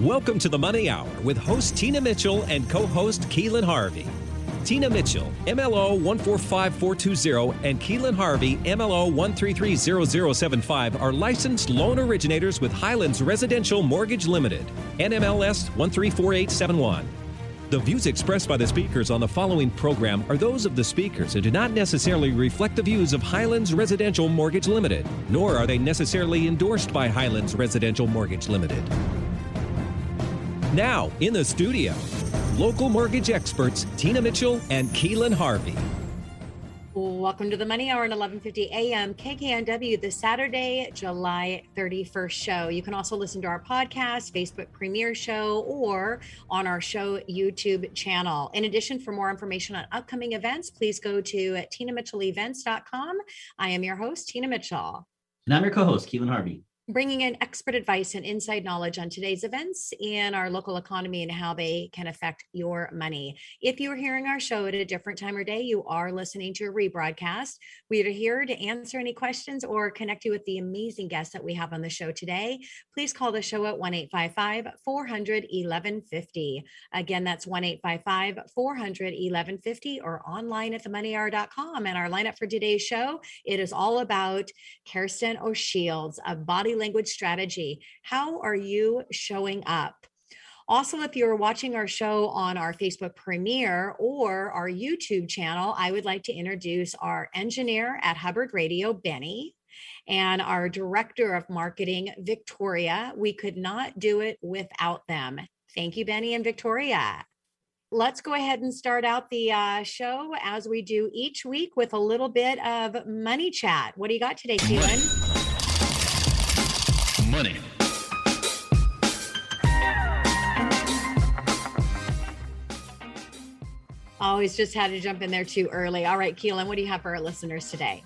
Welcome to the Money Hour with host Tina Mitchell and co host Keelan Harvey. Tina Mitchell, MLO 145420, and Keelan Harvey, MLO 1330075, are licensed loan originators with Highlands Residential Mortgage Limited, NMLS 134871. The views expressed by the speakers on the following program are those of the speakers and do not necessarily reflect the views of Highlands Residential Mortgage Limited, nor are they necessarily endorsed by Highlands Residential Mortgage Limited. Now, in the studio, local mortgage experts Tina Mitchell and Keelan Harvey. Welcome to the Money Hour at 11:50 a.m. KKNW, the Saturday, July 31st show. You can also listen to our podcast, Facebook premiere show, or on our show YouTube channel. In addition, for more information on upcoming events, please go to tinamitchellevents.com. I am your host, Tina Mitchell. And I'm your co-host, Keelan Harvey bringing in expert advice and inside knowledge on today's events in our local economy and how they can affect your money. If you are hearing our show at a different time or day, you are listening to a rebroadcast. We are here to answer any questions or connect you with the amazing guests that we have on the show today. Please call the show at 1 855 400 1150. Again, that's 1 855 400 1150 or online at themoneyhour.com. And our lineup for today's show, it is all about Kerstin O'Shields, of body language strategy. How are you showing up? Also, if you're watching our show on our Facebook premiere or our YouTube channel, I would like to introduce our engineer at Hubbard Radio, Benny, and our director of marketing, Victoria. We could not do it without them. Thank you, Benny and Victoria. Let's go ahead and start out the uh, show as we do each week with a little bit of money chat. What do you got today, Keelan? Always just had to jump in there too early. All right, Keelan, what do you have for our listeners today?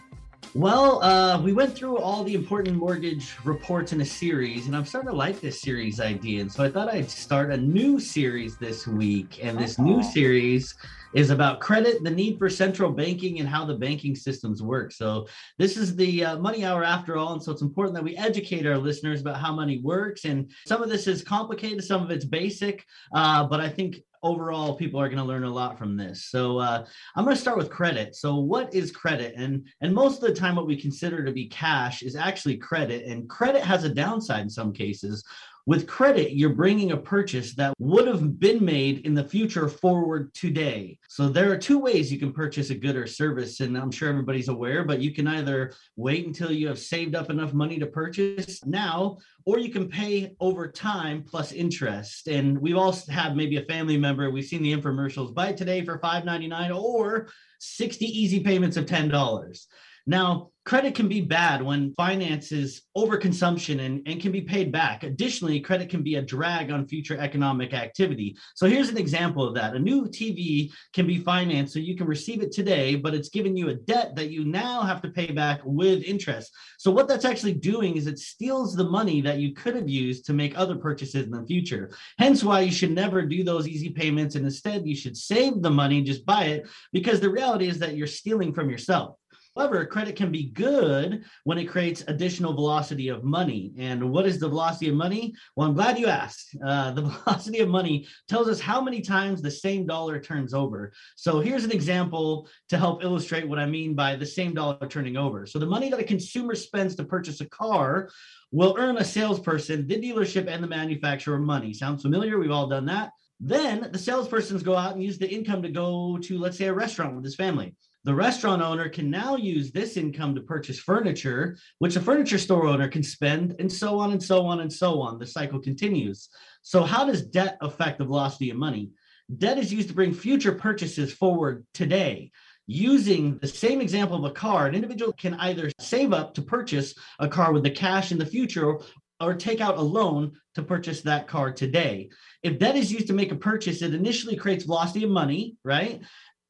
Well, uh, we went through all the important mortgage reports in a series, and I'm starting to like this series idea. And so I thought I'd start a new series this week. And this new series is about credit, the need for central banking, and how the banking systems work. So, this is the uh, money hour after all. And so, it's important that we educate our listeners about how money works. And some of this is complicated, some of it's basic. Uh, but I think overall people are going to learn a lot from this. So uh, i'm going to start with credit. So what is credit? And and most of the time what we consider to be cash is actually credit. And credit has a downside in some cases with credit, you're bringing a purchase that would have been made in the future forward today. So there are two ways you can purchase a good or service. And I'm sure everybody's aware, but you can either wait until you have saved up enough money to purchase now, or you can pay over time plus interest. And we've all had maybe a family member, we've seen the infomercials buy today for $5.99 or 60 easy payments of $10. Now, credit can be bad when finances overconsumption and, and can be paid back. Additionally, credit can be a drag on future economic activity. So here's an example of that. A new TV can be financed so you can receive it today, but it's giving you a debt that you now have to pay back with interest. So what that's actually doing is it steals the money that you could have used to make other purchases in the future. Hence why you should never do those easy payments and instead you should save the money, just buy it because the reality is that you're stealing from yourself. However, credit can be good when it creates additional velocity of money. And what is the velocity of money? Well, I'm glad you asked. Uh, the velocity of money tells us how many times the same dollar turns over. So here's an example to help illustrate what I mean by the same dollar turning over. So the money that a consumer spends to purchase a car will earn a salesperson, the dealership, and the manufacturer money. Sounds familiar? We've all done that. Then the salespersons go out and use the income to go to, let's say, a restaurant with his family. The restaurant owner can now use this income to purchase furniture, which a furniture store owner can spend, and so on and so on and so on. The cycle continues. So, how does debt affect the velocity of money? Debt is used to bring future purchases forward today. Using the same example of a car, an individual can either save up to purchase a car with the cash in the future or take out a loan to purchase that car today. If debt is used to make a purchase, it initially creates velocity of money, right?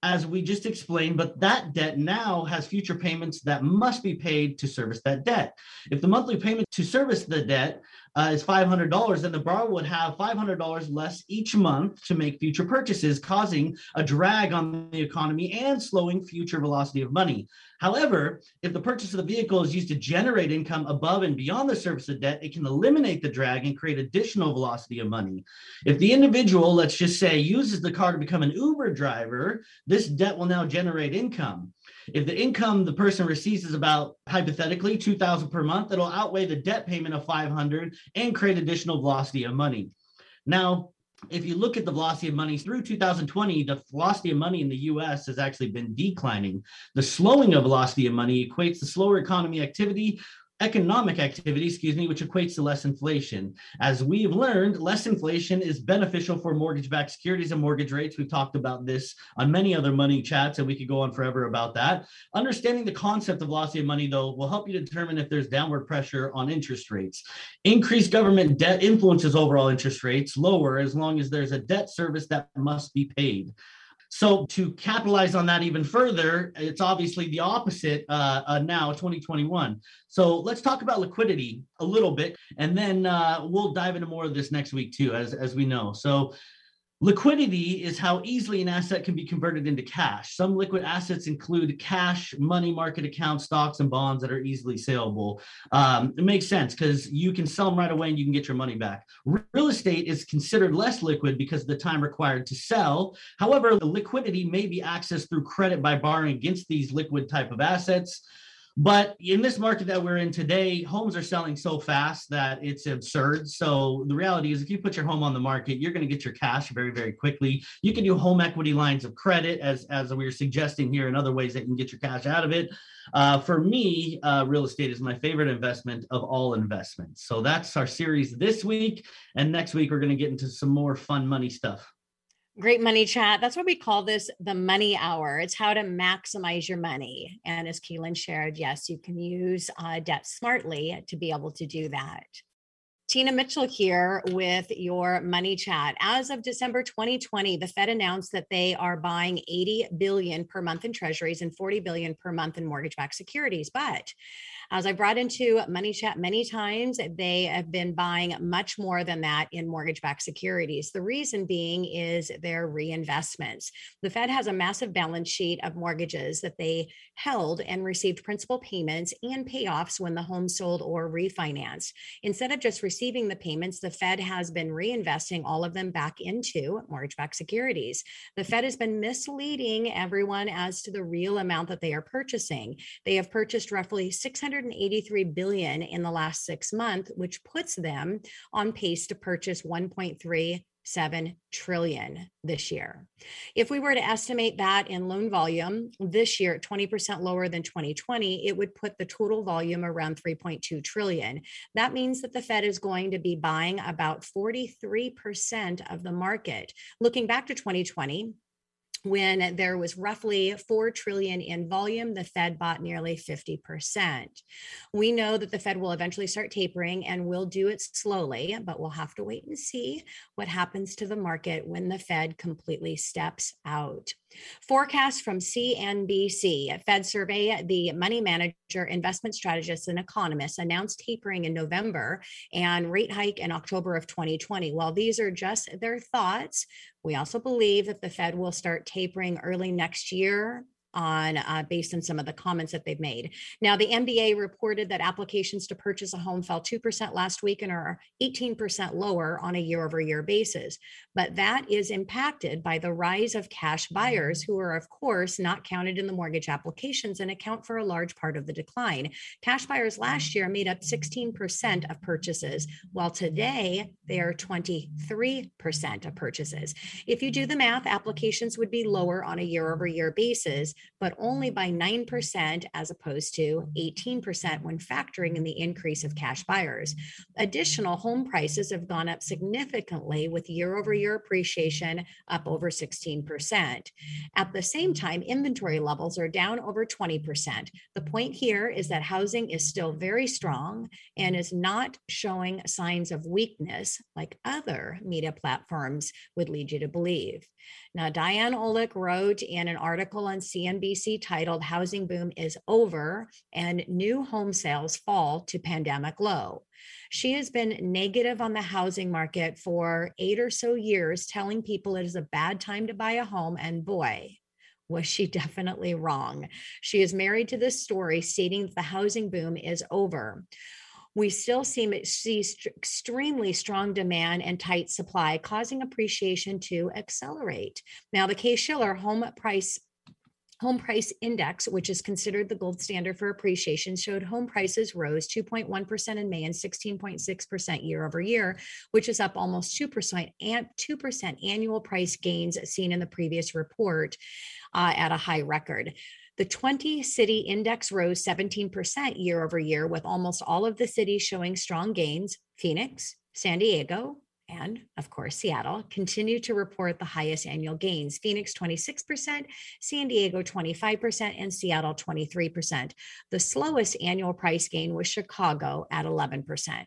As we just explained, but that debt now has future payments that must be paid to service that debt. If the monthly payment to service the debt uh, is $500, then the borrower would have $500 less each month to make future purchases, causing a drag on the economy and slowing future velocity of money. However, if the purchase of the vehicle is used to generate income above and beyond the service of debt, it can eliminate the drag and create additional velocity of money. If the individual, let's just say, uses the car to become an Uber driver, this debt will now generate income. If the income the person receives is about hypothetically 2000 per month, it'll outweigh the debt payment of 500 and create additional velocity of money. Now, if you look at the velocity of money through 2020, the velocity of money in the US has actually been declining. The slowing of velocity of money equates to slower economy activity, economic activity, excuse me, which equates to less inflation. As we've learned, less inflation is beneficial for mortgage backed securities and mortgage rates. We've talked about this on many other money chats, and we could go on forever about that. Understanding the concept of velocity of money, though, will help you determine if there's downward pressure on interest rates. Increased government debt influences overall interest rates lower as long as there's a debt service that must be paid. So to capitalize on that even further, it's obviously the opposite uh, uh, now, 2021. So let's talk about liquidity a little bit, and then uh, we'll dive into more of this next week too, as as we know. So Liquidity is how easily an asset can be converted into cash. Some liquid assets include cash, money market accounts, stocks, and bonds that are easily saleable. Um, it makes sense because you can sell them right away and you can get your money back. Real estate is considered less liquid because of the time required to sell. However, the liquidity may be accessed through credit by borrowing against these liquid type of assets. But in this market that we're in today, homes are selling so fast that it's absurd. So the reality is, if you put your home on the market, you're going to get your cash very, very quickly. You can do home equity lines of credit, as as we were suggesting here, and other ways that you can get your cash out of it. Uh, for me, uh, real estate is my favorite investment of all investments. So that's our series this week, and next week we're going to get into some more fun money stuff. Great money chat. That's what we call this the money hour. It's how to maximize your money. And as Keelan shared, yes, you can use uh, debt smartly to be able to do that. Tina Mitchell here with your money chat. As of December 2020, the Fed announced that they are buying 80 billion per month in treasuries and 40 billion per month in mortgage-backed securities. But Uh, as I brought into Money Chat many times, they have been buying much more than that in mortgage backed securities. The reason being is their reinvestments. The Fed has a massive balance sheet of mortgages that they held and received principal payments and payoffs when the home sold or refinanced. Instead of just receiving the payments, the Fed has been reinvesting all of them back into mortgage backed securities. The Fed has been misleading everyone as to the real amount that they are purchasing. They have purchased roughly 600 183 billion in the last six months, which puts them on pace to purchase 1.37 trillion this year. If we were to estimate that in loan volume this year 20% lower than 2020, it would put the total volume around 3.2 trillion. That means that the Fed is going to be buying about 43% of the market. Looking back to 2020, when there was roughly 4 trillion in volume the fed bought nearly 50% we know that the fed will eventually start tapering and will do it slowly but we'll have to wait and see what happens to the market when the fed completely steps out Forecast from CNBC, Fed survey, the money manager, investment strategist, and economists announced tapering in November and rate hike in October of 2020. While these are just their thoughts, we also believe that the Fed will start tapering early next year on uh, based on some of the comments that they've made. Now, the MBA reported that applications to purchase a home fell 2% last week and are 18% lower on a year over year basis. But that is impacted by the rise of cash buyers, who are, of course, not counted in the mortgage applications and account for a large part of the decline. Cash buyers last year made up 16% of purchases, while today they are 23% of purchases. If you do the math, applications would be lower on a year over year basis but only mm. by 9% as opposed to mm. 18% when factoring in the increase of cash buyers. Additional home prices have gone up significantly with year over year appreciation up over 16%. At the same time, inventory levels are down over 20%. The point here is that housing is still very strong and is not showing signs of weakness like other media platforms would lead you to believe. Now, Diana Olick wrote in an article on CNN CNBC titled Housing Boom is Over and New Home Sales Fall to Pandemic Low. She has been negative on the housing market for eight or so years, telling people it is a bad time to buy a home. And boy, was she definitely wrong. She is married to this story, stating that the housing boom is over we still see, see st- extremely strong demand and tight supply, causing appreciation to accelerate. Now, the Case Shiller home price Home price index, which is considered the gold standard for appreciation, showed home prices rose 2.1% in May and 16.6% year over year, which is up almost 2% and 2% annual price gains seen in the previous report uh, at a high record. The 20 city index rose 17% year over year, with almost all of the cities showing strong gains. Phoenix, San Diego, and of course, Seattle continue to report the highest annual gains. Phoenix 26%, San Diego 25%, and Seattle 23%. The slowest annual price gain was Chicago at 11%.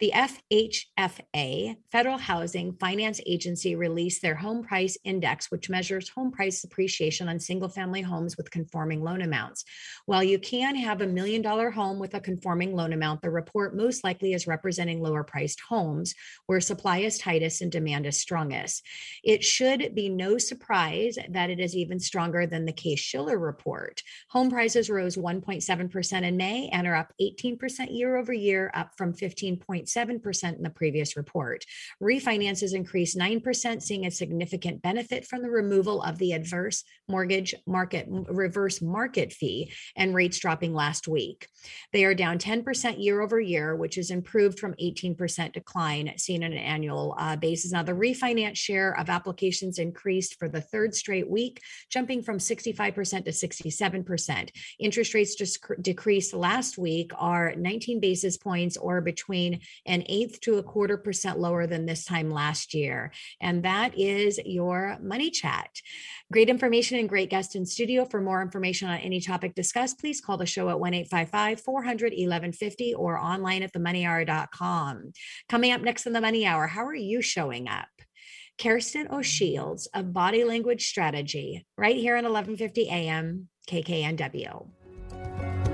The FHFA, Federal Housing Finance Agency, released their home price index, which measures home price appreciation on single family homes with conforming loan amounts. While you can have a million dollar home with a conforming loan amount, the report most likely is representing lower priced homes where supply is tightest and demand is strongest. It should be no surprise that it is even stronger than the Case Shiller report. Home prices rose 1.7% in May and are up 18% year over year, up from 15. 0.7% in the previous report. Refinances increased 9%, seeing a significant benefit from the removal of the adverse mortgage market reverse market fee and rates dropping last week. They are down 10% year over year, which is improved from 18% decline seen on an annual uh, basis. Now, the refinance share of applications increased for the third straight week, jumping from 65% to 67%. Interest rates just decreased last week are 19 basis points or between an eighth to a quarter percent lower than this time last year. And that is your money chat. Great information and great guest in studio. For more information on any topic discussed, please call the show at 1 855 400 1150 or online at themoneyhour.com. Coming up next in the Money Hour, how are you showing up? Kerstin O'Shields of Body Language Strategy, right here at 1150 AM KKNW.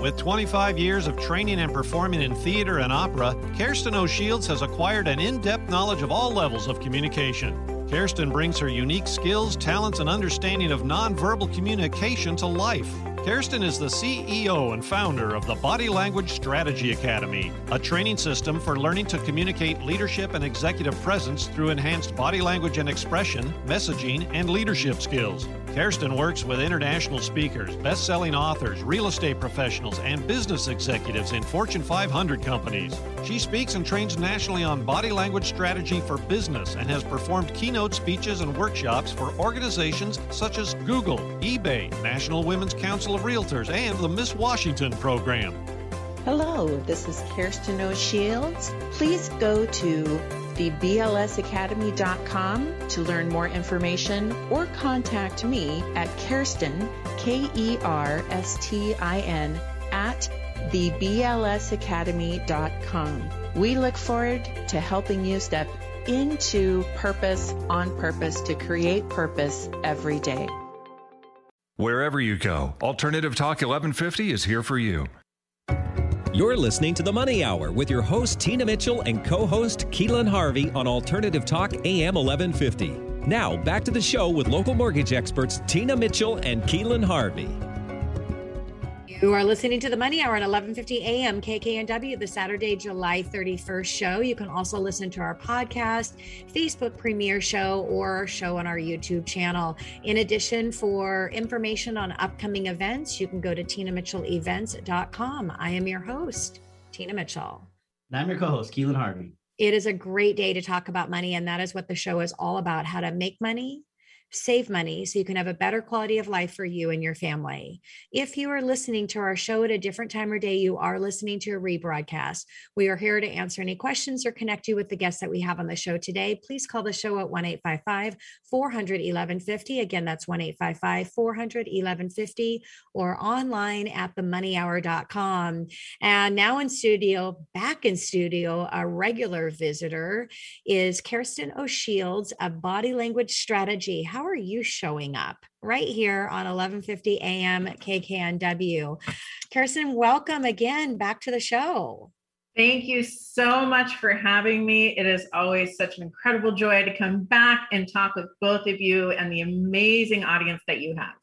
With 25 years of training and performing in theater and opera, Kerstin O'Shields has acquired an in depth knowledge of all levels of communication. Kerstin brings her unique skills, talents, and understanding of nonverbal communication to life. Kerstin is the CEO and founder of the Body Language Strategy Academy, a training system for learning to communicate leadership and executive presence through enhanced body language and expression, messaging, and leadership skills. Kerstin works with international speakers, best selling authors, real estate professionals, and business executives in Fortune 500 companies. She speaks and trains nationally on body language strategy for business and has performed keynote speeches and workshops for organizations such as Google, eBay, National Women's Council of Realtors, and the Miss Washington program. Hello, this is Kerstin O'Shields. Please go to theblsacademy.com to learn more information or contact me at Kerstin, K E R S T I N, at theblsacademy.com. We look forward to helping you step into purpose on purpose to create purpose every day. Wherever you go, Alternative Talk 1150 is here for you. You're listening to the Money Hour with your host, Tina Mitchell, and co host, Keelan Harvey on Alternative Talk AM 1150. Now, back to the show with local mortgage experts, Tina Mitchell and Keelan Harvey. You are listening to the Money Hour at 11:50 a.m. KKNW, the Saturday, July 31st show. You can also listen to our podcast, Facebook premiere show, or show on our YouTube channel. In addition, for information on upcoming events, you can go to tinamitchellevents.com. I am your host, Tina Mitchell. And I'm your co-host, Keelan Harvey. It is a great day to talk about money, and that is what the show is all about: how to make money save money so you can have a better quality of life for you and your family. If you are listening to our show at a different time or day, you are listening to a rebroadcast. We are here to answer any questions or connect you with the guests that we have on the show today. Please call the show at 1 855 400 1150. Again, that's 1 855 400 1150 or online at themoneyhour.com. And now in studio, back in studio, a regular visitor is Kerstin O'Shields of Body Language Strategy. How are you showing up? Right here on 1150 AM KKNW. Kerstin, welcome again back to the show. Thank you so much for having me. It is always such an incredible joy to come back and talk with both of you and the amazing audience that you have.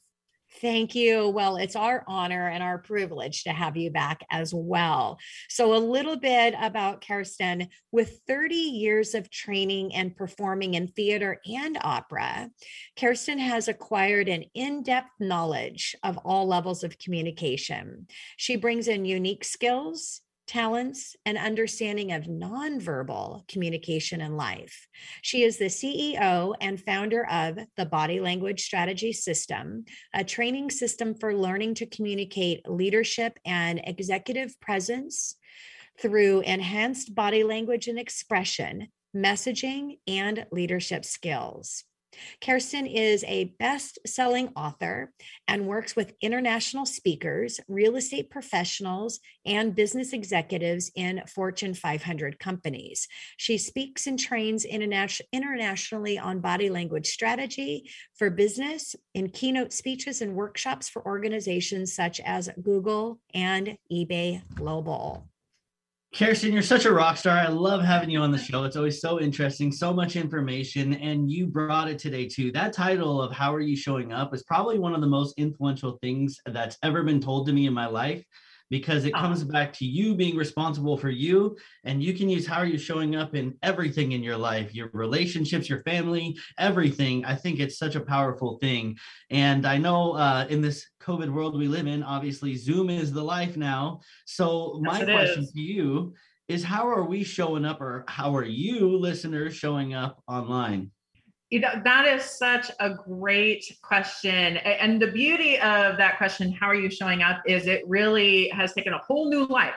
Thank you. Well, it's our honor and our privilege to have you back as well. So, a little bit about Kerstin. With 30 years of training and performing in theater and opera, Kerstin has acquired an in depth knowledge of all levels of communication. She brings in unique skills talents, and understanding of nonverbal communication in life. She is the CEO and founder of the Body Language Strategy System, a training system for learning to communicate leadership and executive presence through enhanced body language and expression, messaging, and leadership skills. Kerstin is a best selling author and works with international speakers, real estate professionals, and business executives in Fortune 500 companies. She speaks and trains internationally on body language strategy for business in keynote speeches and workshops for organizations such as Google and eBay Global. Kerstin, you're such a rock star. I love having you on the show. It's always so interesting, so much information, and you brought it today too. That title of How Are You Showing Up is probably one of the most influential things that's ever been told to me in my life because it comes back to you being responsible for you and you can use how are you showing up in everything in your life your relationships your family everything. I think it's such a powerful thing. And i know uh, in this covid world we live in obviously zoom is the life now. So my question is. to you is how are we showing up or how are you listeners showing up online you know that is such a great question. And the beauty of that question how are you showing up is it really has taken a whole new life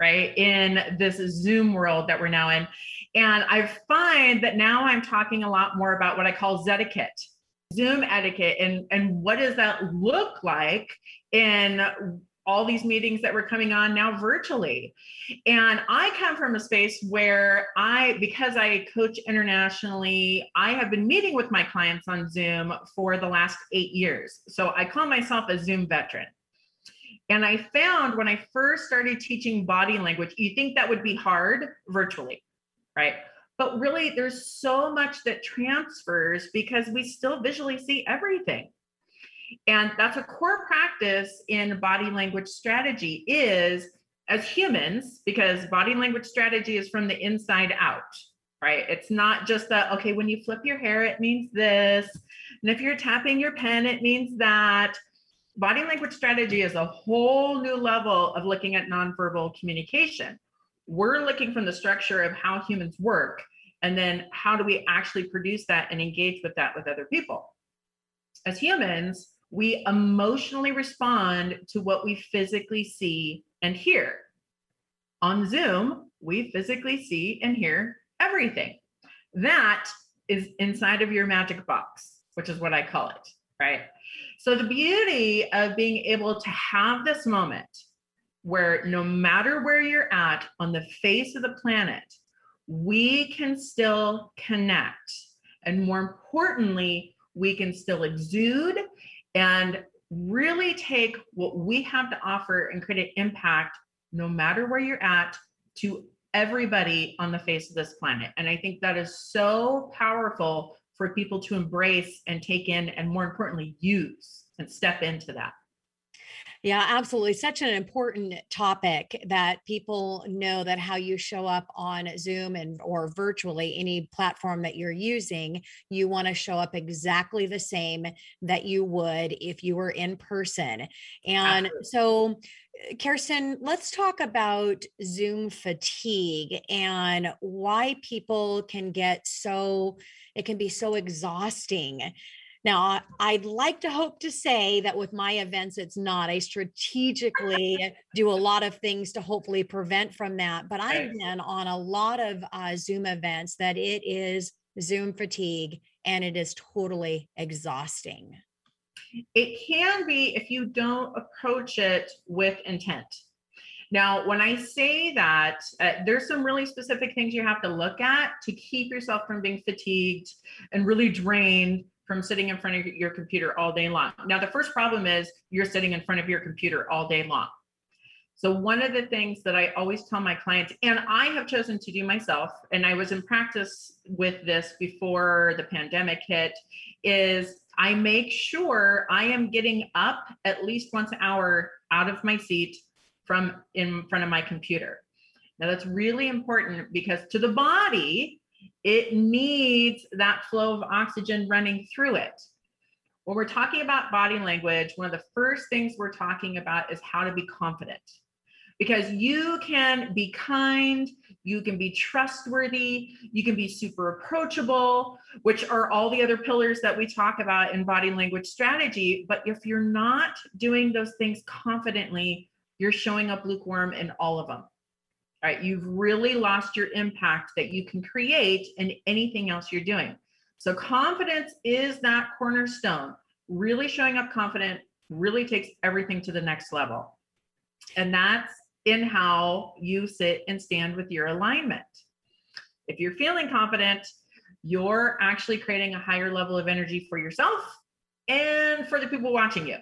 right in this zoom world that we're now in. And i find that now i'm talking a lot more about what i call zetiquette zoom etiquette and and what does that look like in all these meetings that were coming on now virtually. And I come from a space where I, because I coach internationally, I have been meeting with my clients on Zoom for the last eight years. So I call myself a Zoom veteran. And I found when I first started teaching body language, you think that would be hard virtually, right? But really, there's so much that transfers because we still visually see everything and that's a core practice in body language strategy is as humans because body language strategy is from the inside out right? It's not just that okay when you flip your hair it means this. And if you're tapping your pen it means that. Body language strategy is a whole new level of looking at nonverbal communication. We're looking from the structure of how humans work and then how do we actually produce that and engage with that with other people. As humans we emotionally respond to what we physically see and hear. On Zoom, we physically see and hear everything. That is inside of your magic box, which is what I call it, right? So, the beauty of being able to have this moment where no matter where you're at on the face of the planet, we can still connect. And more importantly, we can still exude and really take what we have to offer and create an impact no matter where you're at to everybody on the face of this planet. And I think that is so powerful for people to embrace and take in, and more importantly, use and step into that. Yeah, absolutely. Such an important topic that people know that how you show up on Zoom and or virtually any platform that you're using, you want to show up exactly the same that you would if you were in person. And absolutely. so eh, Kerstin, let's talk about Zoom fatigue and why people can get so, it can be so exhausting Now, I'd like to hope to say that with my events, it's not. I strategically do a lot of things to hopefully prevent from that. But I've been on a lot of uh, Zoom events that it is Zoom fatigue and it is totally exhausting. It can be if you don't approach it with intent. Now, when I say that, uh, there's some really specific things you have to look at to keep yourself from being fatigued and really drained from sitting in front of your computer all day long. Now, the first problem is you're sitting in front of your computer all day long. So, one of the things that I always tell my clients, and I have chosen to do myself, and I was in practice with this before the pandemic hit, is I make sure I am getting up at least once an hour out of my seat from in front of my computer. Now that's really important because to the body, it needs that flow of oxygen running through it. When we're talking about body language, one of the first things we're talking about is how to be confident. Because you can be kind, you can be trustworthy, you can be super approachable, which are all the other pillars that we talk about in body language strategy. But if you're not doing those things confidently, you're showing up lukewarm in all of them. Right, you've really lost your impact that you can create in anything else you're doing. So, confidence is that cornerstone. Really showing up confident really takes everything to the next level. And that's in how you sit and stand with your alignment. If you're feeling confident, you're actually creating a higher level of energy for yourself and for the people watching you.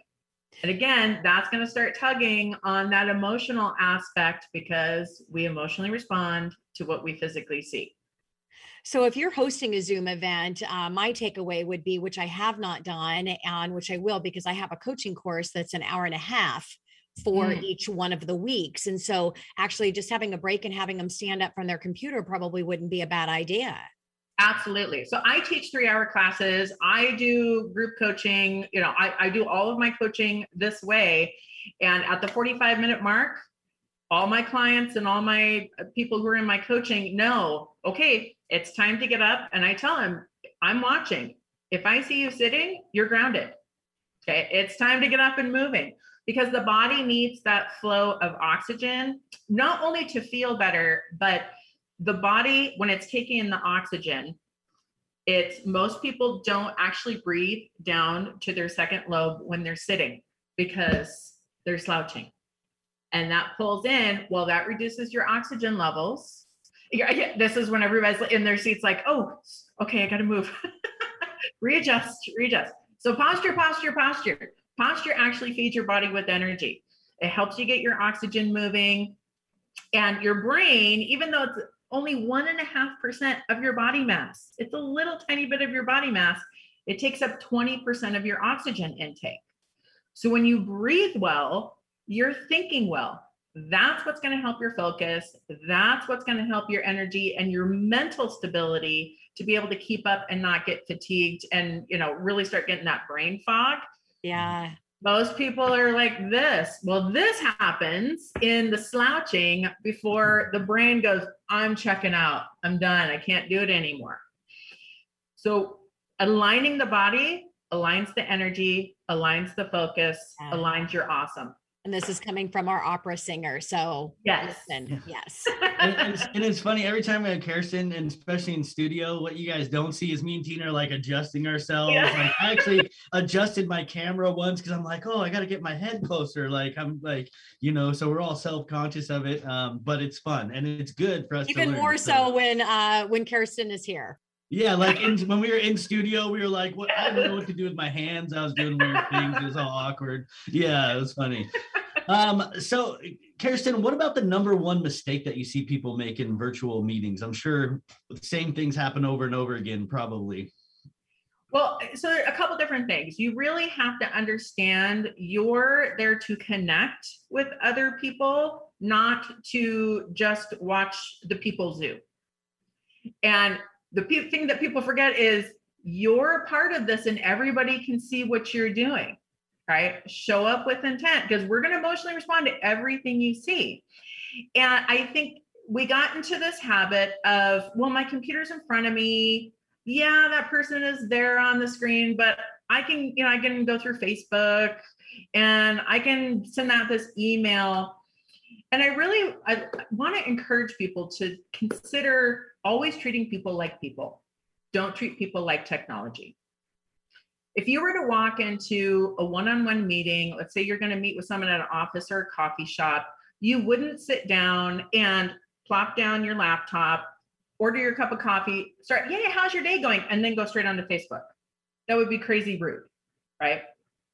And again, that's going to start tugging on that emotional aspect because we emotionally respond to what we physically see. So, if you're hosting a Zoom event, uh, my takeaway would be, which I have not done, and which I will because I have a coaching course that's an hour and a half for mm. each one of the weeks. And so, actually, just having a break and having them stand up from their computer probably wouldn't be a bad idea. Absolutely. So I teach three hour classes. I do group coaching. You know, I, I do all of my coaching this way. And at the 45 minute mark, all my clients and all my people who are in my coaching know, okay, it's time to get up. And I tell them, I'm watching. If I see you sitting, you're grounded. Okay. It's time to get up and moving because the body needs that flow of oxygen, not only to feel better, but the body when it's taking in the oxygen it's most people don't actually breathe down to their second lobe when they're sitting because they're slouching. And that pulls in well that reduces your oxygen levels. This is when everybody's in their seats like oh okay i gotta move. Readjust readjust. So posture posture posture. Posture actually feeds your body with energy. It helps you get your oxygen moving. And your brain even though it's only one and a half percent of your body mass. It's a little tiny bit of your body mass. It takes up 20% of your oxygen intake. So when you breathe well, you're thinking well. That's what's going to help your focus. That's what's going to help your energy and your mental stability to be able to keep up and not get fatigued and, you know, really start getting that brain fog. Yeah most people are like this. Well, this happens in the slouching before the brain goes, I'm checking out. I'm done. I can't do it anymore. So, aligning the body aligns the energy, aligns the focus, aligns your awesome and this is coming from our opera singer. So yes, listen, yes. and, and, it's, and, it's, funny every time we have Kerstin, and especially in studio, what you guys don't see is me and Tina are like adjusting ourselves. Yeah. Like I actually adjusted my camera once because I'm like, oh, I got to get my head closer. Like I'm like, you know, so we're all self conscious of it, um, but it's fun and it's good for us. Even more so, so when uh, when Kerstin is here. Yeah, like in, when we were in studio, we were like, "What? I don't know what to do with my hands." I was doing weird things. It was all awkward. Yeah, it was funny. Um, so, Kerstin, what about the number one mistake that you see people make in virtual meetings? I'm sure the same things happen over and over again, probably. Well, so a couple different things. You really have to understand you're there to connect with other people, not to just watch the people zoo. And the pe- thing that people forget is you're a part of this and everybody can see what you're doing right? Show up with intent because we're going to emotionally respond to everything you see. And i think we got into this habit of well my computer's in front of me. Yeah that person is there on the screen but I can, you know, I can go through Facebook and I can send out this email. And I really I want to encourage people to consider always treating people like people. Don't treat people like technology. If you were to walk into a one-on-one meeting, let's say you're going to meet with someone at an office or a coffee shop, you wouldn't sit down and plop down your laptop, order your cup of coffee, start, yeah, how's your day going? And then go straight onto Facebook. That would be crazy rude, right?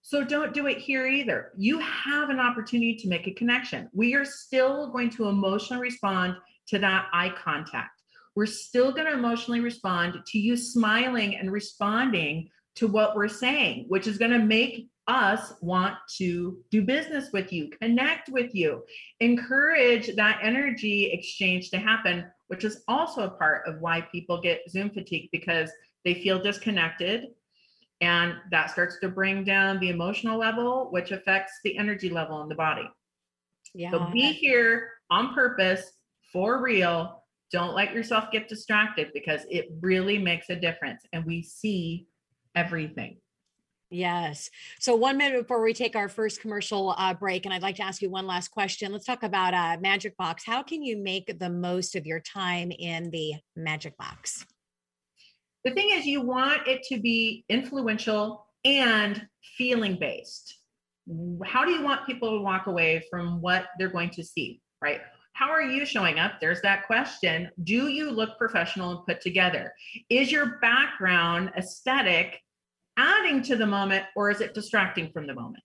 So don't do it here either. You have an opportunity to make a connection. We are still going to emotionally respond to that eye contact. We're still going to emotionally respond to you smiling and responding to what we're saying, which is going to make us want to do business with you, connect with you, encourage that energy exchange to happen, which is also a part of why people get Zoom fatigue because they feel disconnected and that starts to bring down the emotional level, which affects the energy level in the body. Yeah. So be here on purpose for real. Don't let yourself get distracted because it really makes a difference and we see everything. Yes. So one minute before we take our first commercial uh, break, and I'd like to ask you one last question. Let's talk about uh, Magic Box. How can you make the most of your time in the Magic Box? The thing is, you want it to be influential and feeling based. How do you want people to walk away from what they're going to see, right? How are you showing up? There's that question. Do you look professional and put together? Is your background aesthetic adding to the moment or is it distracting from the moment?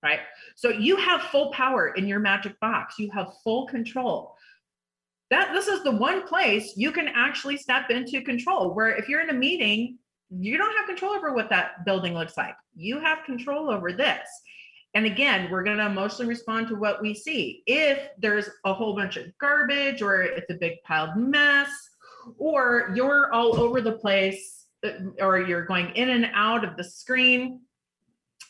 Right? So you have full power in your magic box. You have full control that this is the one place you can actually step into control where if you're in a meeting you don't have control over what that building looks like. You have control over this. And again we're going to emotionally respond to what we see. If there's a whole bunch of garbage or it's a big piled mess or you're all over the place uh, or you're going in and out of the screen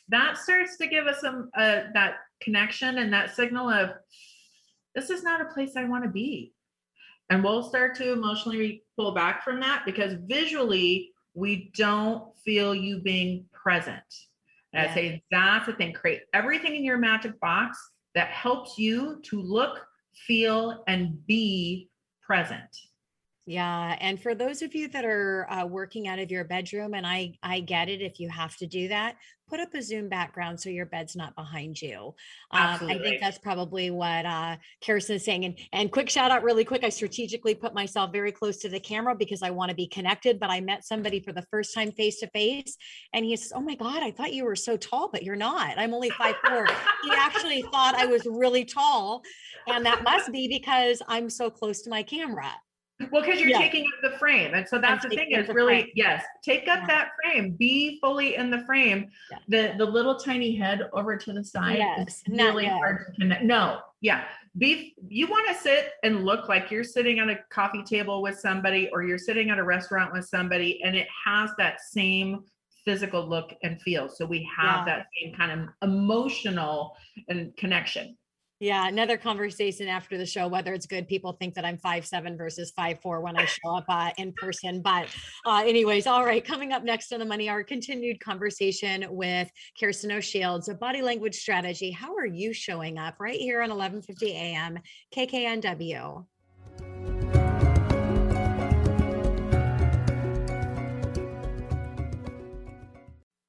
that starts to give us some uh, that connection and that signal of this is not a place i want to be and we'll start to emotionally pull back from that because visually we don't feel you being present. And yeah. I say that's the thing. Create everything in your magic box that helps you to look, feel, and be present. Yeah, and for those of you that are uh, working out of your bedroom, and I I get it if you have to do that, put up a Zoom background so your bed's not behind you. Um, I think that's probably what uh, Kerstin is saying. And and quick shout out, really quick. I strategically put myself very close to the camera because I want to be connected. But I met somebody for the first time face to face, and he says, "Oh my God, I thought you were so tall, but you're not. I'm only five four. he actually thought I was really tall, and that must be because I'm so close to my camera. Well, because you're yeah. taking up the frame. And so that's I'm the thing is really, frame. yes, take up yeah. that frame, be fully in the frame. Yeah. The the little tiny head over to the side yes. is really hard to connect. No, yeah. Be you want to sit and look like you're sitting on a coffee table with somebody or you're sitting at a restaurant with somebody and it has that same physical look and feel. So we have that same kind of emotional and connection. Yeah, another conversation after the show, whether it's good. People think that I'm five seven versus five four when I show up uh, in person. But, uh, anyways, all right. Coming up next on the Money Hour, continued conversation with Kerstin O'Shields, a body language strategy. How are you showing up right here on 11:50 a.m. KKNW?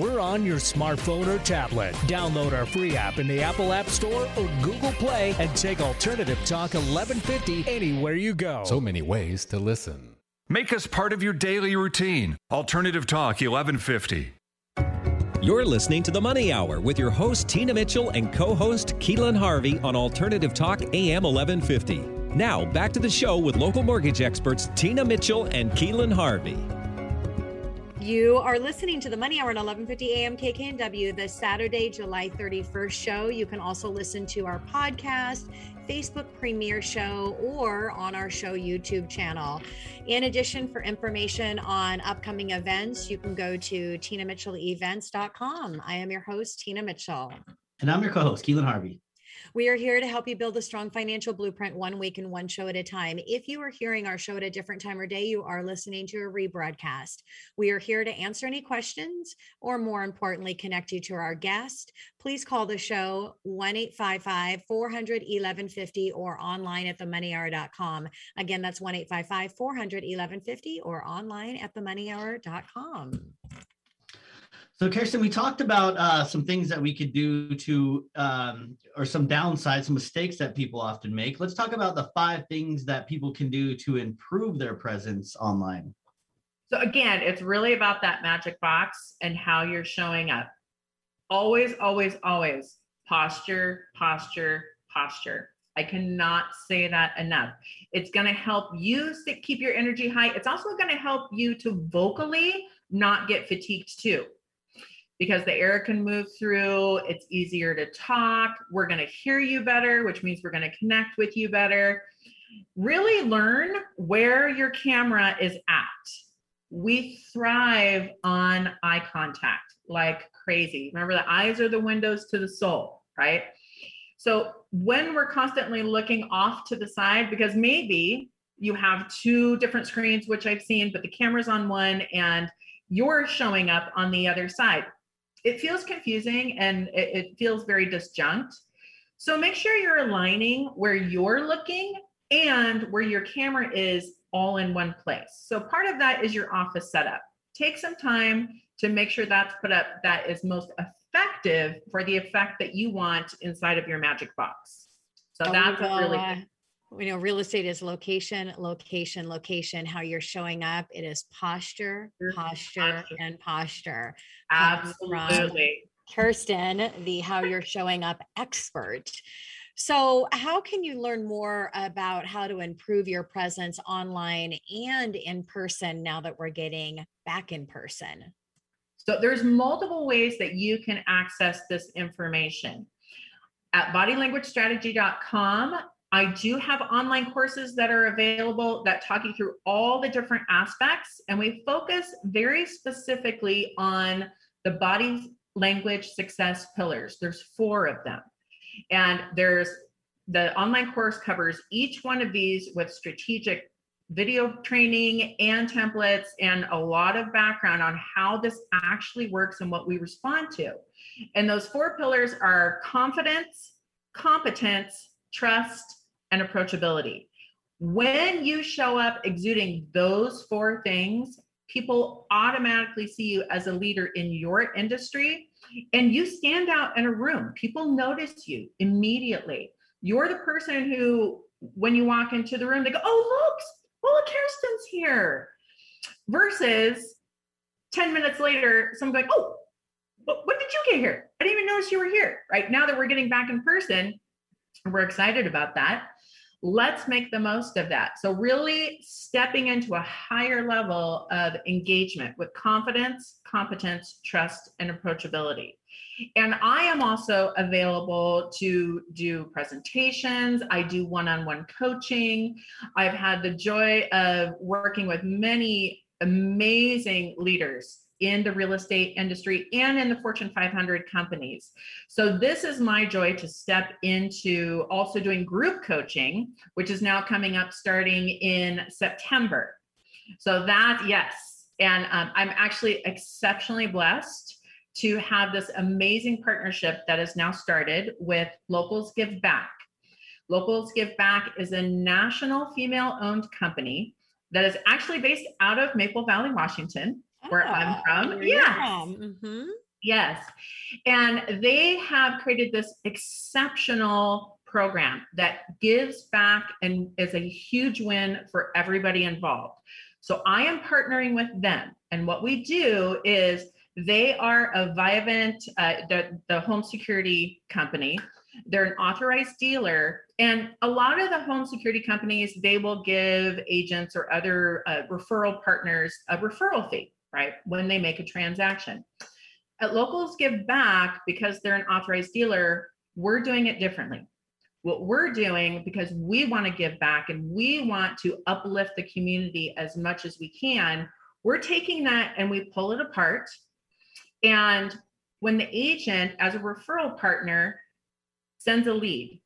we're on your smartphone or tablet. Download our free app in the Apple App Store or Google Play and take Alternative Talk 1150 anywhere you go. So many ways to listen. Make us part of your daily routine. Alternative Talk 1150. You're listening to the Money Hour with your host, Tina Mitchell, and co host, Keelan Harvey on Alternative Talk AM 1150. Now, back to the show with local mortgage experts, Tina Mitchell and Keelan Harvey. You are listening to the Money Hour at 11:50 a.m. KKNW, the Saturday, July 31st show. You can also listen to our podcast, Facebook premiere show, or on our show YouTube channel. In addition, for information on upcoming events, you can go to tinamitchellevents.com. I am your host, Tina Mitchell. And I'm your co-host, Keelan Harvey. We are here to help you build a strong financial blueprint one week and one show at a time. If you are hearing our show at a different time or day, you are listening to a rebroadcast. We are here to answer any questions or, more importantly, connect you to our guest. Please call the show 1 855 400 1150 or online at themoneyhour.com. Again, that's 1 855 400 1150 or online at themoneyhour.com. So, Kerstin, we talked about uh, some things that we could do to, um, or some downsides, some mistakes that people often make. Let's talk about the five things that people can do to improve their presence online. So, again, it's really about that magic box and how you're showing up. Always, always, always posture, posture, posture. I cannot say that enough. It's going to help you keep your energy high. It's also going to help you to vocally not get fatigued too because the air can move through. It's easier to talk. We're going to hear you better, which means we're going to connect with you better. Really learn where your camera is at. We thrive on eye contact like crazy. Remember, the eyes are the windows to the soul, right? So when we're constantly looking off to the side, because maybe you have two different screens, which I've seen, but the camera's on one and you're showing up on the other side it feels confusing and it, it feels very disjunct. So make sure you're aligning where you're looking and where your camera is all in one place. So part of that is your office setup. Take some time to make sure that's put up that is most effective for the effect that you want inside of your magic box. So oh, that's really you know real estate is location location location how you're showing up. It is posture mm-hmm. posture, posture. and posture. Absolutely. Kerstin the how you're showing up expert. So how can you learn more about how to improve your presence online and in person now that we're getting back in person? So there's multiple ways that you can access this information. At bodylanguagestrategy.com I do have online courses that are available that talk you through all the different aspects, and we focus very specifically on the body language success pillars. There's four of them. And there's the online course covers each one of these with strategic video training and templates and a lot of background on how this actually works and what we respond to. And those four pillars are confidence, competence, trust, and approachability. When you show up exuding those four things, people automatically see you as a leader in your industry and you stand out in a room. People notice you immediately. You're the person who, when you walk into the room, they go, Oh, look, Paula Kerstin's here. Versus 10 minutes later, someone going, Oh, when did you get here? I didn't even notice you were here. Right now that we're getting back in person, we're excited about that let's make the most of that. So, really stepping into a higher level of engagement with confidence, competence, trust, and approachability. And I am also available to do presentations. I do one on one coaching. I've had the joy of working with many amazing leaders in the real estate industry and in the Fortune 500 companies. So, this is my joy to step into also doing group coaching, which is now coming up starting in September. So, that, yes. And um, I'm actually exceptionally blessed to have this amazing partnership that has now started with Locals Give Back. Locals Give Back is a national female owned company that is actually based out of Maple Valley, Washington where I'm ah, from. Yes. Mm-hmm. Yes. And they have created this exceptional program that gives back and is a huge win for everybody involved. So I am partnering with them. And what we do is they are a Vivint, uh, the, the home security company. They're an authorized dealer. And a lot of the home security companies, they will give agents or other uh, referral partners a referral fee right? When they make a transaction. At Locals Give Back, because they're an authorized dealer, we're doing it differently. What we're doing, because we want to give back and we want to uplift the community as much as we can, we're taking that and we pull it apart. And when the agent, as a referral partner, sends a lead,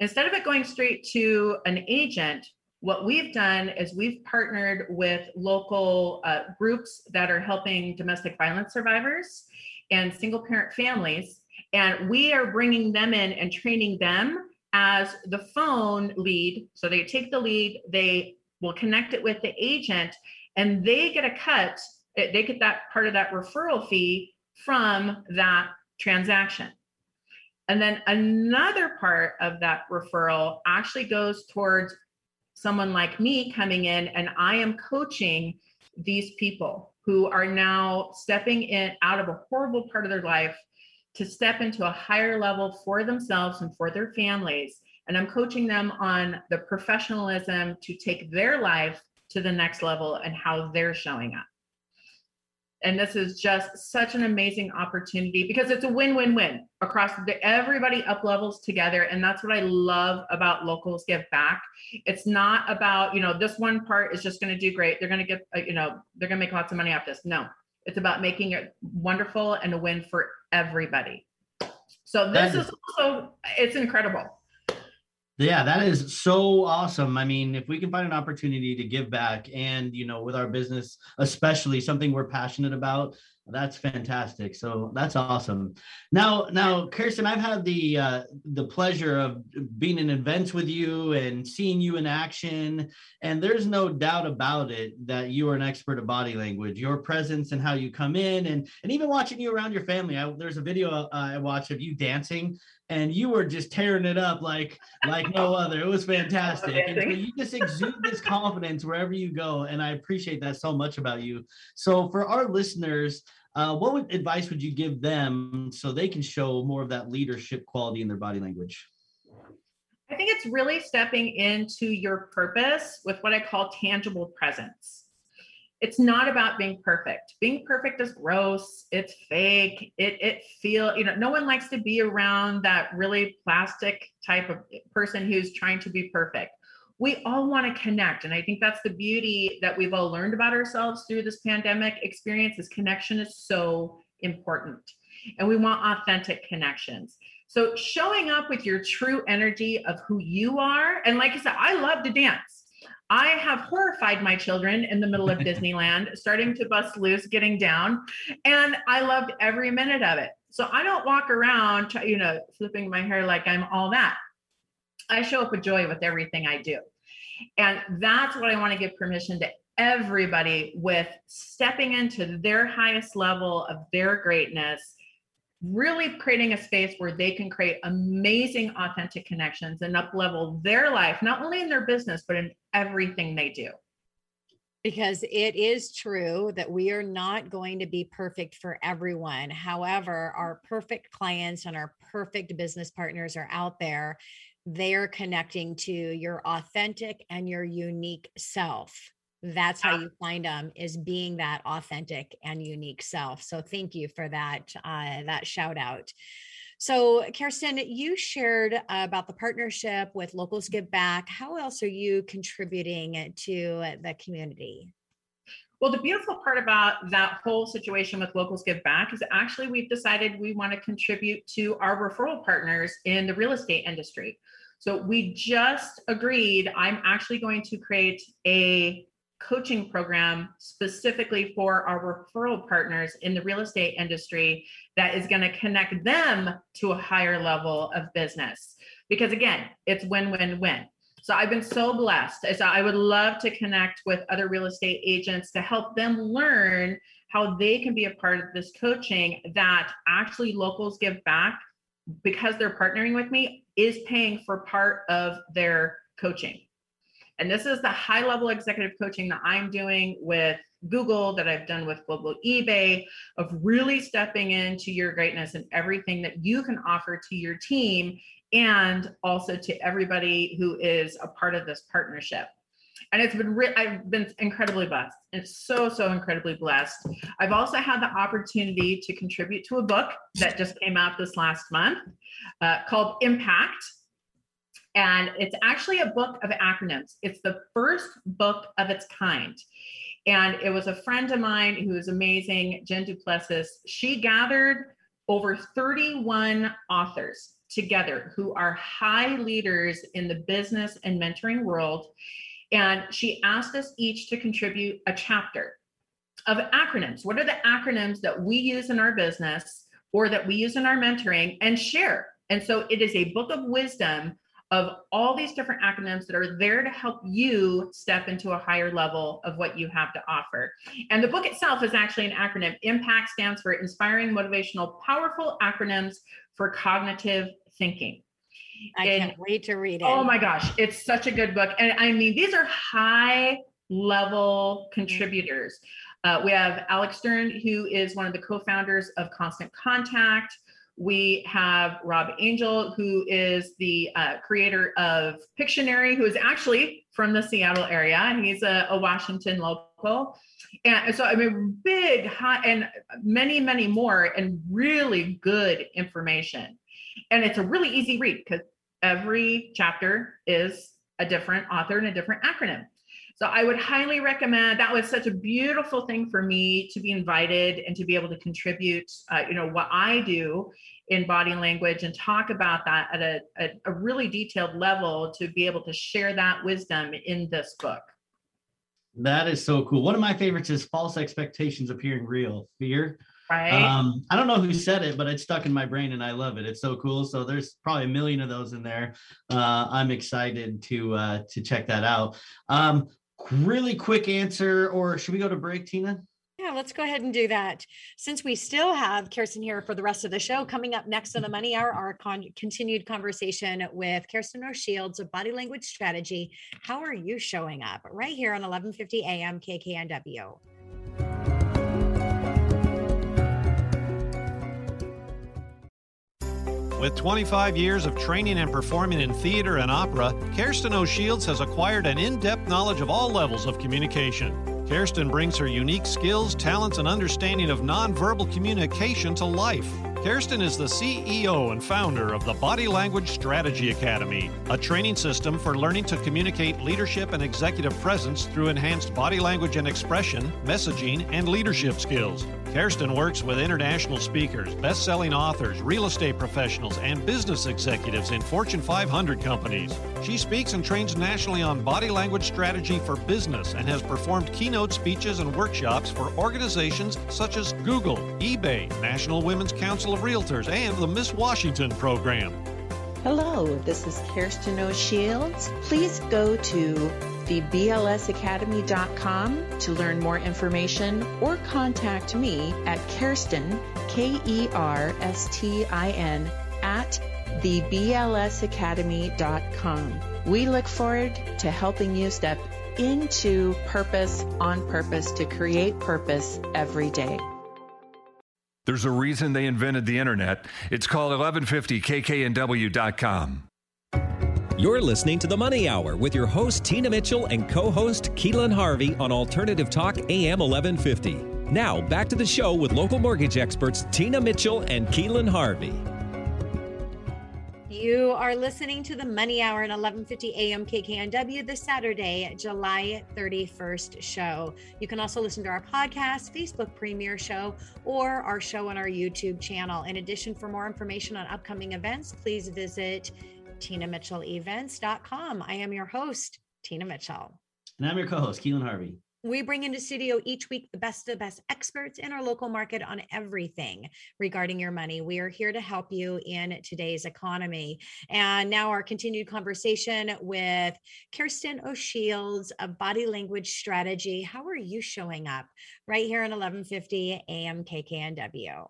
instead of it going straight to an agent, what we've done is we've partnered with local uh, groups that are helping domestic violence survivors and single parent families. And we are bringing them in and training them as the phone lead. So they take the lead, they will connect it with the agent, and they get a cut. Eh, they get that part of that referral fee from that transaction. And then another part of that referral actually goes towards someone like me coming in and I am coaching these people who are now stepping in out of a horrible part of their life to step into a higher level for themselves and for their families. And I'm coaching them on the professionalism to take their life to the next level and how they're showing up and this is just such an amazing opportunity because it's a win-win-win across the, everybody up levels together. And that's what i love about locals give back. It's not about you know this one part is just going to do great. They're going to get uh, you know they're going to make lots of money off this. No it's about making it wonderful and a win for everybody. So this is also it's incredible yeah, that is so awesome. I mean, if we can find an opportunity to give back and, you know, with our business, especially something we're passionate about, that's fantastic. So that's awesome. Now, now, Kerstin, I've had the uh, the pleasure of being in events with you and seeing you in action, and there's no doubt about it that you are an expert of body language. Your presence and how you come in, and and even watching you around your family. I, there's a video uh, I watched of you dancing and you were just tearing it up like like no other. It was fantastic. And so you just exude this confidence wherever you go, and I appreciate that so much about you. So for our listeners, uh, what would, advice would you give them so they can show more of that leadership quality in their body language? I think it's really stepping into your purpose with what I call tangible presence it's not about being perfect. Being perfect is gross. It's fake. It it feel you know no one likes to be around that really plastic type of person who's trying to be perfect. We all want to connect, and I think that's the beauty that we've all learned about ourselves through this pandemic experience. Is connection is so important, and we want authentic connections. So showing up with your true energy of who you are, and like I said, I love to dance. I have horrified my children in the middle of Disneyland, starting to bust loose, getting down, and I loved every minute of it. So I don't walk around, you know, flipping my hair like I'm all that. I show up with joy with everything I do. And that's what I want to give permission to everybody with stepping into their highest level of their greatness really creating a space where they can create amazing authentic connections and up level their life not only in their business but in everything they do. Because it is true that we are not going to be perfect for everyone. However our perfect clients and our perfect business partners are out there. They are connecting to your authentic and your unique self that's how you find them is being that authentic and unique self so thank you for that uh, that shout out. So kerstin you shared about the partnership with locals give back. How else are you contributing to the community? Well, the beautiful part about that whole situation with Locals Give Back is actually we've decided we want to contribute to our referral partners in the real estate industry. So we just agreed I'm actually going to create a coaching program specifically for our referral partners in the real estate industry that is going to connect them to a higher level of business. Because again, it's win win win. So I've been so blessed. So I would love to connect with other real estate agents to help them learn how they can be a part of this coaching that actually locals give back because they're partnering with me is paying for part of their coaching. And this is the high level executive coaching that I'm doing with Google, that I've done with Global eBay, of really stepping into your greatness and everything that you can offer to your team and also to everybody who is a part of this partnership. and it's been re- I've been incredibly blessed. It's so so incredibly blessed. I've also had the opportunity to contribute to a book that just came out this last month uh, called Impact, and it's actually a book of acronyms. It's the first book of its kind. And it was a friend of mine who is amazing, Jen Du Plessis. She gathered over 31 authors together who are high leaders in the business and mentoring world. And she asked us each to contribute a chapter of acronyms. What are the acronyms that we use in our business or that we use in our mentoring and share? And so it is a book of wisdom of all these different acronyms that are there to help you step into a higher level of what you have to offer. And the book itself is actually an acronym. IMPACT stands for Inspiring Motivational Powerful Acronyms for Cognitive Thinking. I and, can't wait to read it. Oh my gosh, it's such a good book. And I mean, these are high level contributors. Uh, we have Alex Stern, who is one of the co founders of Constant Contact. We have Rob Angel, who is the uh, creator of Pictionary, who is actually from the Seattle area. He's a, a Washington local. And so, I mean, big, high, and many, many more, and really good information. And it's a really easy read because every chapter is a different author and a different acronym. So I would highly recommend. That was such a beautiful thing for me to be invited and to be able to contribute. Uh, you know what I do in body language and talk about that at a, a, a really detailed level to be able to share that wisdom in this book. That is so cool. One of my favorites is false expectations appearing real. Fear. Right. Um, I don't know who said it, but it's stuck in my brain and I love it. It's so cool. So there's probably a million of those in there. Uh, I'm excited to uh, to check that out. Um, really quick answer, or should we go to break, Tina? Yeah, let's go ahead and do that. Since we still have Kerstin here for the rest of the show, coming up next on the Money Hour, our con- continued conversation with Kerstin O'Shields of Body Language Strategy. How are you showing up? Right here on 1150 AM KKNW. With 25 years of training and performing in theater and opera, Kerstin O'Shields has acquired an in depth knowledge of all levels of communication. Kerstin brings her unique skills, talents, and understanding of nonverbal communication to life. Kerstin is the CEO and founder of the Body Language Strategy Academy, a training system for learning to communicate leadership and executive presence through enhanced body language and expression, messaging, and leadership skills. Kerstin works with international speakers, best selling authors, real estate professionals, and business executives in Fortune 500 companies. She speaks and trains nationally on body language strategy for business and has performed keynote speeches and workshops for organizations such as Google, eBay, National Women's Council of Realtors, and the Miss Washington program. Hello, this is Kerstin O'Shields. Please go to theblsacademy.com to learn more information or contact me at Kerstin, K E R S T I N, at theblsacademy.com. We look forward to helping you step into purpose on purpose to create purpose every day. There's a reason they invented the internet. It's called 1150kknw.com. You're listening to The Money Hour with your host, Tina Mitchell, and co host, Keelan Harvey on Alternative Talk AM 1150. Now, back to the show with local mortgage experts, Tina Mitchell and Keelan Harvey. You are listening to the Money Hour at 11:50 a.m. KKNW this Saturday, July 31st show. You can also listen to our podcast, Facebook premiere show, or our show on our YouTube channel. In addition, for more information on upcoming events, please visit tinamitchellevents.com. I am your host, Tina Mitchell. And I'm your co-host, Keelan Harvey. We bring into studio each week the best of the best experts in our local market on everything regarding your money. We are here to help you in today's economy. And now our continued conversation with Kerstin O'Shields of Body Language Strategy. How are you showing up right here on 1150 AM KKNW?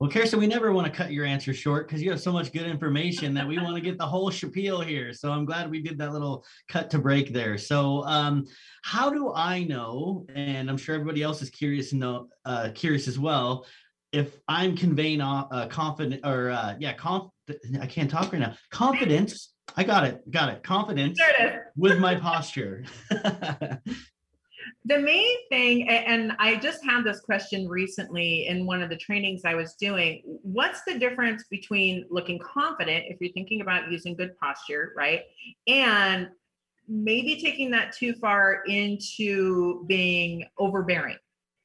Well, Kerstin, we never want to cut your answer short because you have so much good information that we want to get the whole spiel here. So I'm glad we did that little cut to break there. So, um, how do I know? And I'm sure everybody else is curious know, uh, curious as well. If I'm conveying uh, confident or uh, yeah, conf- I can't talk right now. Confidence I got it. Got it. Confidence with my posture. the main thing and i just had this question recently in one of the trainings i was doing what's the difference between looking confident if you're thinking about using good posture right? And maybe taking that too far into being overbearing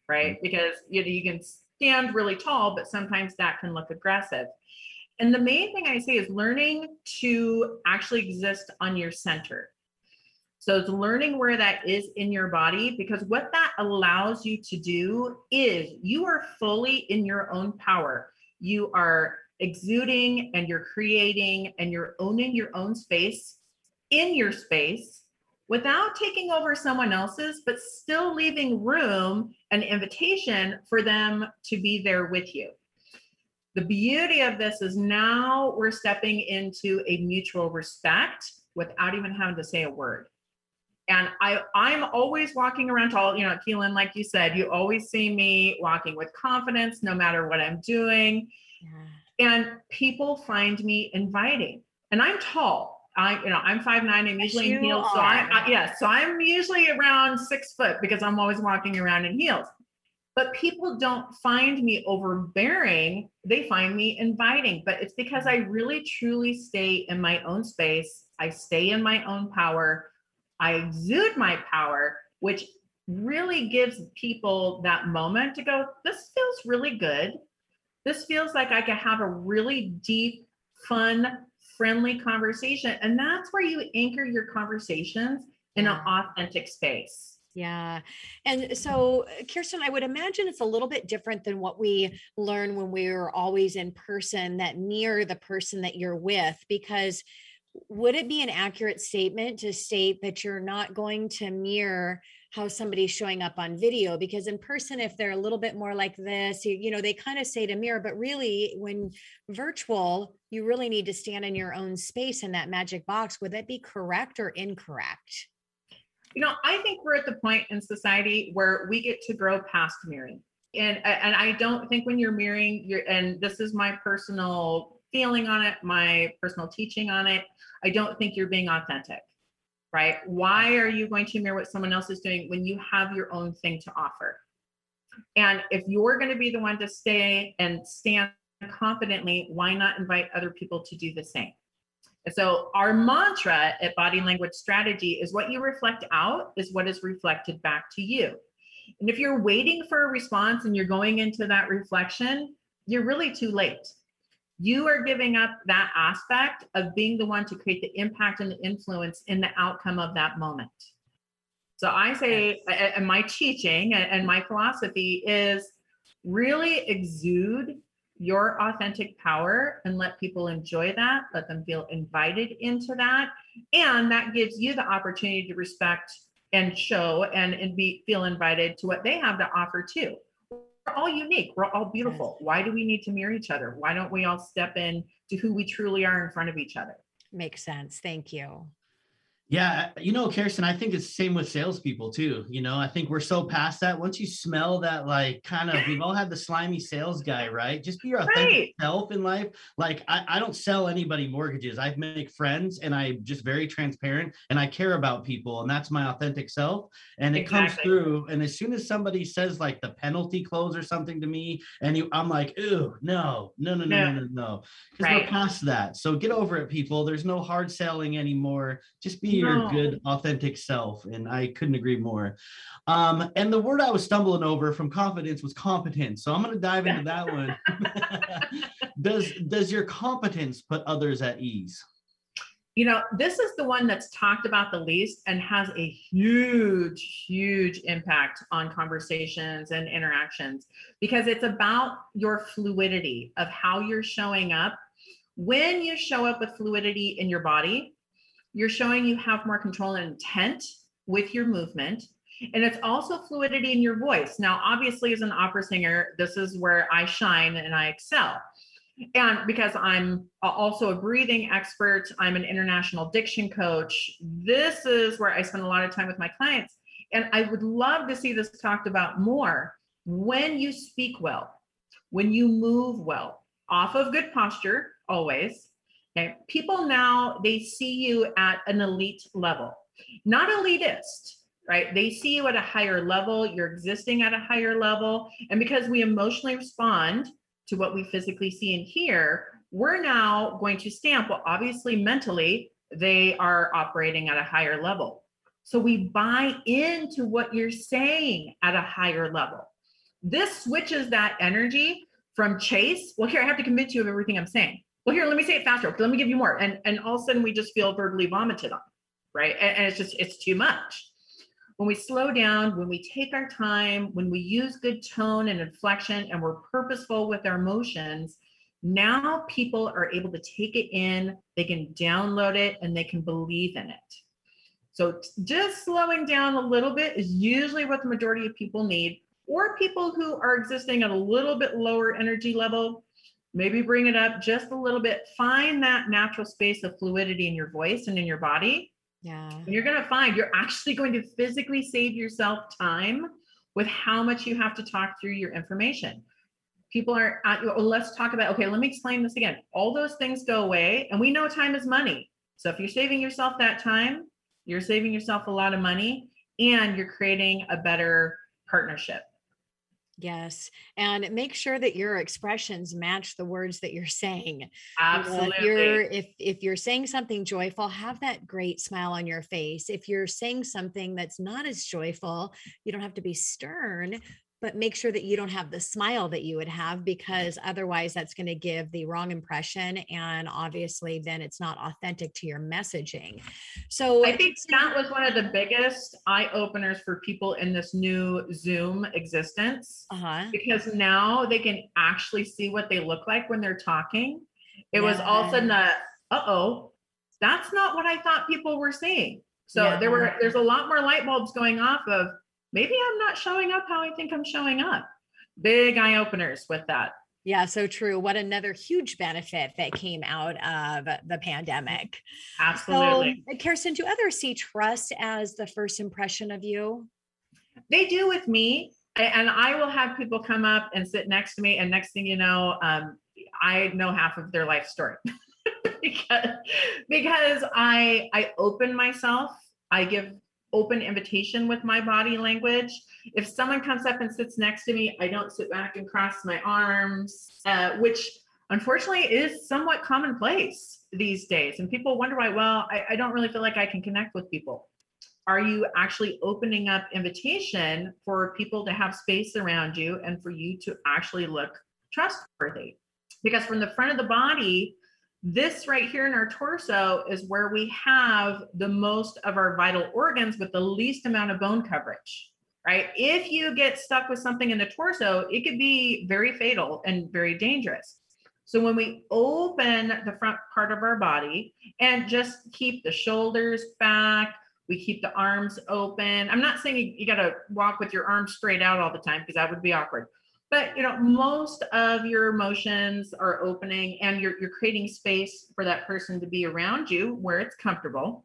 right? Mm-hmm. Because you know you can stand really tall but sometimes that can look aggressive. And the main thing i say is learning to actually exist on your center so it's learning where that is in your body because what that allows you to do is you are fully in your own power. You are exuding and you're creating and you're owning your own space in your space without taking over someone else's, but still leaving room and invitation for them to be there with you. The beauty of this is now we're stepping into a mutual respect without even having to say a word and I I'm always walking around tall. You know, Keelan, like you said, you always see me walking with confidence, no matter what I'm doing. Yeah. And people find me inviting. And I'm tall. I, you know, I'm five nine. I'm usually in heels. Are. So I, I, yeah, so I'm usually around six foot because I'm always walking around in heels. But people don't find me overbearing. They find me inviting. But it's because I really truly stay in my own space. I stay in my own power I exude my power, which really gives people that moment to go, this feels really good. This feels like I can have a really deep, fun, friendly conversation. And that's where you anchor your conversations in an authentic space. Yeah. And so, Kerstin, I would imagine it's a little bit different than what we learn when we're always in person that near the person that you're with, because would it be an accurate statement to state that you're not going to mirror how somebody's showing up on video? Because in person if they're a little bit more like this you, you know they kind of say to mirror but really when virtual you really need to stand in your own space in that magic box. Would that be correct or incorrect? You know i think we're at the point in society where we get to grow past mirroring. And and i don't think when you're mirroring you're and this is my personal feeling on it my personal teaching on it I don't think you're being authentic, right? Why are you going to mirror what someone else is doing when you have your own thing to offer? And if you're going to be the one to stay and stand confidently, why not invite other people to do the same? And so, our mantra at Body Language Strategy is what you reflect out is what is reflected back to you. And if you're waiting for a response and you're going into that reflection, you're really too late you are giving up that aspect of being the one to create the impact and the influence in the outcome of that moment. So I say, and my teaching and my philosophy is really exude your authentic power and let people enjoy that, let them feel invited into that. And that gives you the opportunity to respect and show and, and be feel invited to what they have to offer too we're all unique. We're all beautiful. Why do we need to mirror each other? Why don't we all step in to who we truly are in front of each other? Makes sense. Thank you. Yeah, you know, Kerstin, I think it's the same with salespeople too. You know, I think we're so past that. Once you smell that, like, kind of, we've all had the slimy sales guy, right? Just be your authentic right. self in life. Like, I, I don't sell anybody mortgages. I make friends, and I'm just very transparent, and I care about people, and that's my authentic self. And it exactly. comes through. And as soon as somebody says like the penalty close or something to me, and you, I'm like, ooh, no, no, no, no, no, no, no, because right. we're past that. So get over it, people. There's no hard selling anymore. Just be your good, authentic self. And I couldn't agree more. Um, and the word I was stumbling over from confidence was competence. So I'm going to dive into that one. does does your competence put others at ease? You know, this is the one that's talked about the least and has a huge, huge impact on conversations and interactions because it's about your fluidity of how you're showing up. When you show up with fluidity in your body, you're showing you have more control and intent with your movement. And it's also fluidity in your voice. Now, obviously, as an opera singer, this is where I shine and I excel. And because I'm also a breathing expert, I'm an international diction coach. This is where I spend a lot of time with my clients. And I would love to see this talked about more. When you speak well, when you move well, off of good posture, always, Okay. People now, they see you at an elite level, not elitist, right? They see you at a higher level. You're existing at a higher level. And because we emotionally respond to what we physically see and hear, we're now going to stamp, well, obviously, mentally, they are operating at a higher level. So we buy into what you're saying at a higher level. This switches that energy from chase. Well, here, I have to convince you of everything I'm saying. Well, here, let me say it faster. Let me give you more. And, and all of a sudden, we just feel verbally vomited on, right? And, and it's just, it's too much. When we slow down, when we take our time, when we use good tone and inflection, and we're purposeful with our emotions, now people are able to take it in, they can download it, and they can believe in it. So just slowing down a little bit is usually what the majority of people need, or people who are existing at a little bit lower energy level. Maybe bring it up just a little bit. Find that natural space of fluidity in your voice and in your body. Yeah. And you're going to find you're actually going to physically save yourself time with how much you have to talk through your information people are uh, let's talk about okay let me explain this again all those things go away and we know time is money so if you're saving yourself that time you're saving yourself a lot of money and you're creating a better partnership Yes. And make sure that your expressions match the words that you're saying. Absolutely. You know, if you're if if you're saying something joyful, have that great smile on your face. If you're saying something that's not as joyful, you don't have to be stern, but make sure that you don't have the smile that you would have because otherwise that's going to give the wrong impression and obviously then it's not authentic to your messaging so i think that was one of the biggest eye openers for people in this new zoom existence uh-huh. because now they can actually see what they look like when they're talking it yeah. was all of a sudden a uh-oh that's not what i thought people were seeing so yeah. there were there's a lot more light bulbs going off of maybe I'm not showing up how I think I'm showing up. Big eye openers with that. Yeah, so true. What another huge benefit that came out of the pandemic. Absolutely. So, Kerstin, do others see trust as the first impression of you? They do with me. And I will have people come up and sit next to me. And next thing you know, um, I know half of their life story because, because I I open myself. I give open invitation with my body language. If someone comes up and sits next to me, I don't sit back and cross my arms, uh, which unfortunately is somewhat commonplace these days. And people wonder why, well, I, I don't really feel like I can connect with people. Are you actually opening up invitation for people to have space around you and for you to actually look trustworthy? Because from the front of the body, this right here in our torso is where we have the most of our vital organs with the least amount of bone coverage, right? If you get stuck with something in the torso, it could be very fatal and very dangerous. So when we open the front part of our body and just keep the shoulders back, we keep the arms open. I'm not saying you, you got to walk with your arms straight out all the time because that would be awkward but you know most of your emotions are opening and you're, you're creating space for that person to be around you where it's comfortable.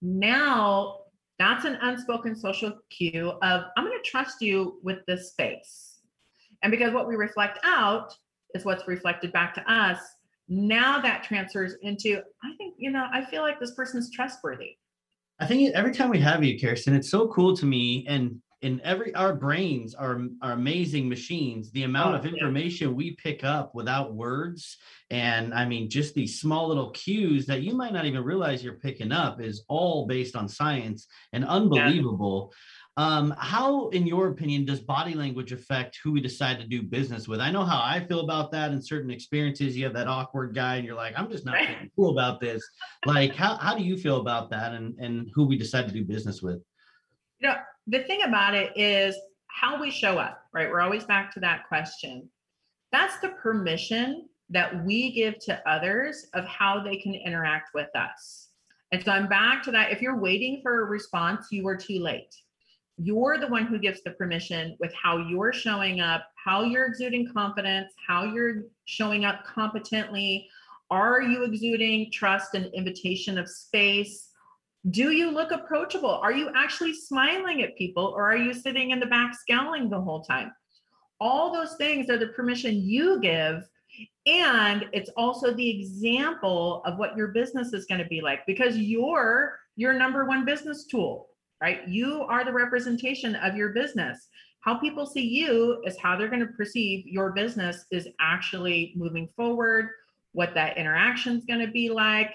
Now that's an unspoken social cue of i'm going to trust you with this space. And because what we reflect out is what's reflected back to us. Now that transfers into i think you know i feel like this person's trustworthy. I think every time we have you kerstin it's so cool to me and in every our brains are are amazing machines the amount oh, of information yeah. we pick up without words and i mean just these small little cues that you might not even realize you're picking up is all based on science and unbelievable yeah. Um, how, in your opinion, does body language affect who we decide to do business with? I know how I feel about that in certain experiences. You have that awkward guy, and you're like, I'm just not cool about this. Like, how, how do you feel about that and, and who we decide to do business with? You know, the thing about it is how we show up, right? We're always back to that question. That's the permission that we give to others of how they can interact with us. And so I'm back to that. If you're waiting for a response, you are too late. You're the one who gives the permission with how you're showing up, how you're exuding confidence, how you're showing up competently. Are you exuding trust and invitation of space? Do you look approachable? Are you actually smiling at people or are you sitting in the back scowling the whole time? All those things are the permission you give. And it's also the example of what your business is going to be like because you're your number one business tool, right? You are the representation of your business. How people see you is how they're going to perceive your business is actually moving forward, what that interaction is going to be like.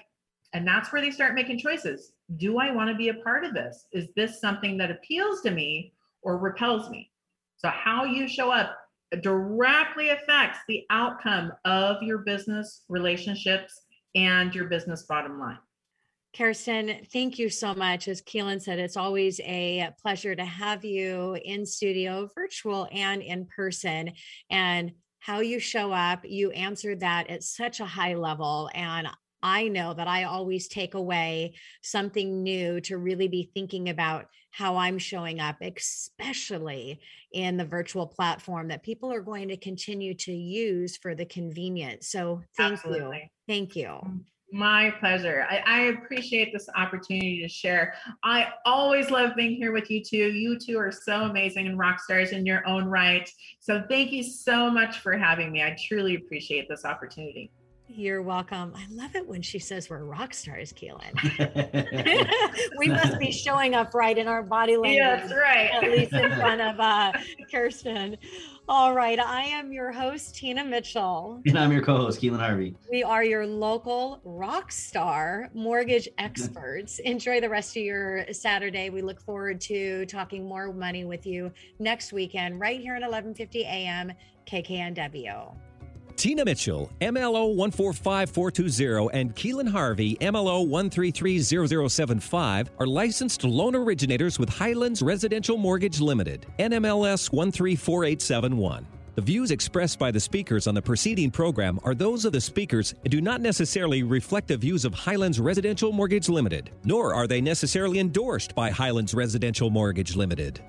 And that's where they start making choices. Do I want to be a part of this? Is this something that appeals to me or repels me? So, how you show up directly affects the outcome of your business relationships and your business bottom line. Kerstin, thank you so much. As Keelan said, it's always a pleasure to have you in studio, virtual and in person. And how you show up, you answered that at such a high level. And I know that I always take away something new to really be thinking about how I'm showing up, especially in the virtual platform that people are going to continue to use for the convenience. So thank Absolutely. you. Thank you. My pleasure. I, I, appreciate this opportunity to share. I always love being here with you two. You two are so amazing and rock stars in your own right. So thank you so much for having me. I truly appreciate this opportunity. You're welcome. I love it when she says we're rock stars, Keelan. we must be showing up right in our body language. Yeah, that's right. At least in front of uh, Kerstin. All right. I am your host, Tina Mitchell. And I'm your co host, Keelan Harvey. We are your local rock star mortgage experts. Enjoy the rest of your Saturday. We look forward to talking more money with you next weekend, right here at 1150 AM KKNW. Tina Mitchell, MLO 145420, and Keelan Harvey, MLO 1330075, are licensed loan originators with Highlands Residential Mortgage Limited, NMLS 134871. The views expressed by the speakers on the preceding program are those of the speakers and do not necessarily reflect the views of Highlands Residential Mortgage Limited, nor are they necessarily endorsed by Highlands Residential Mortgage Limited.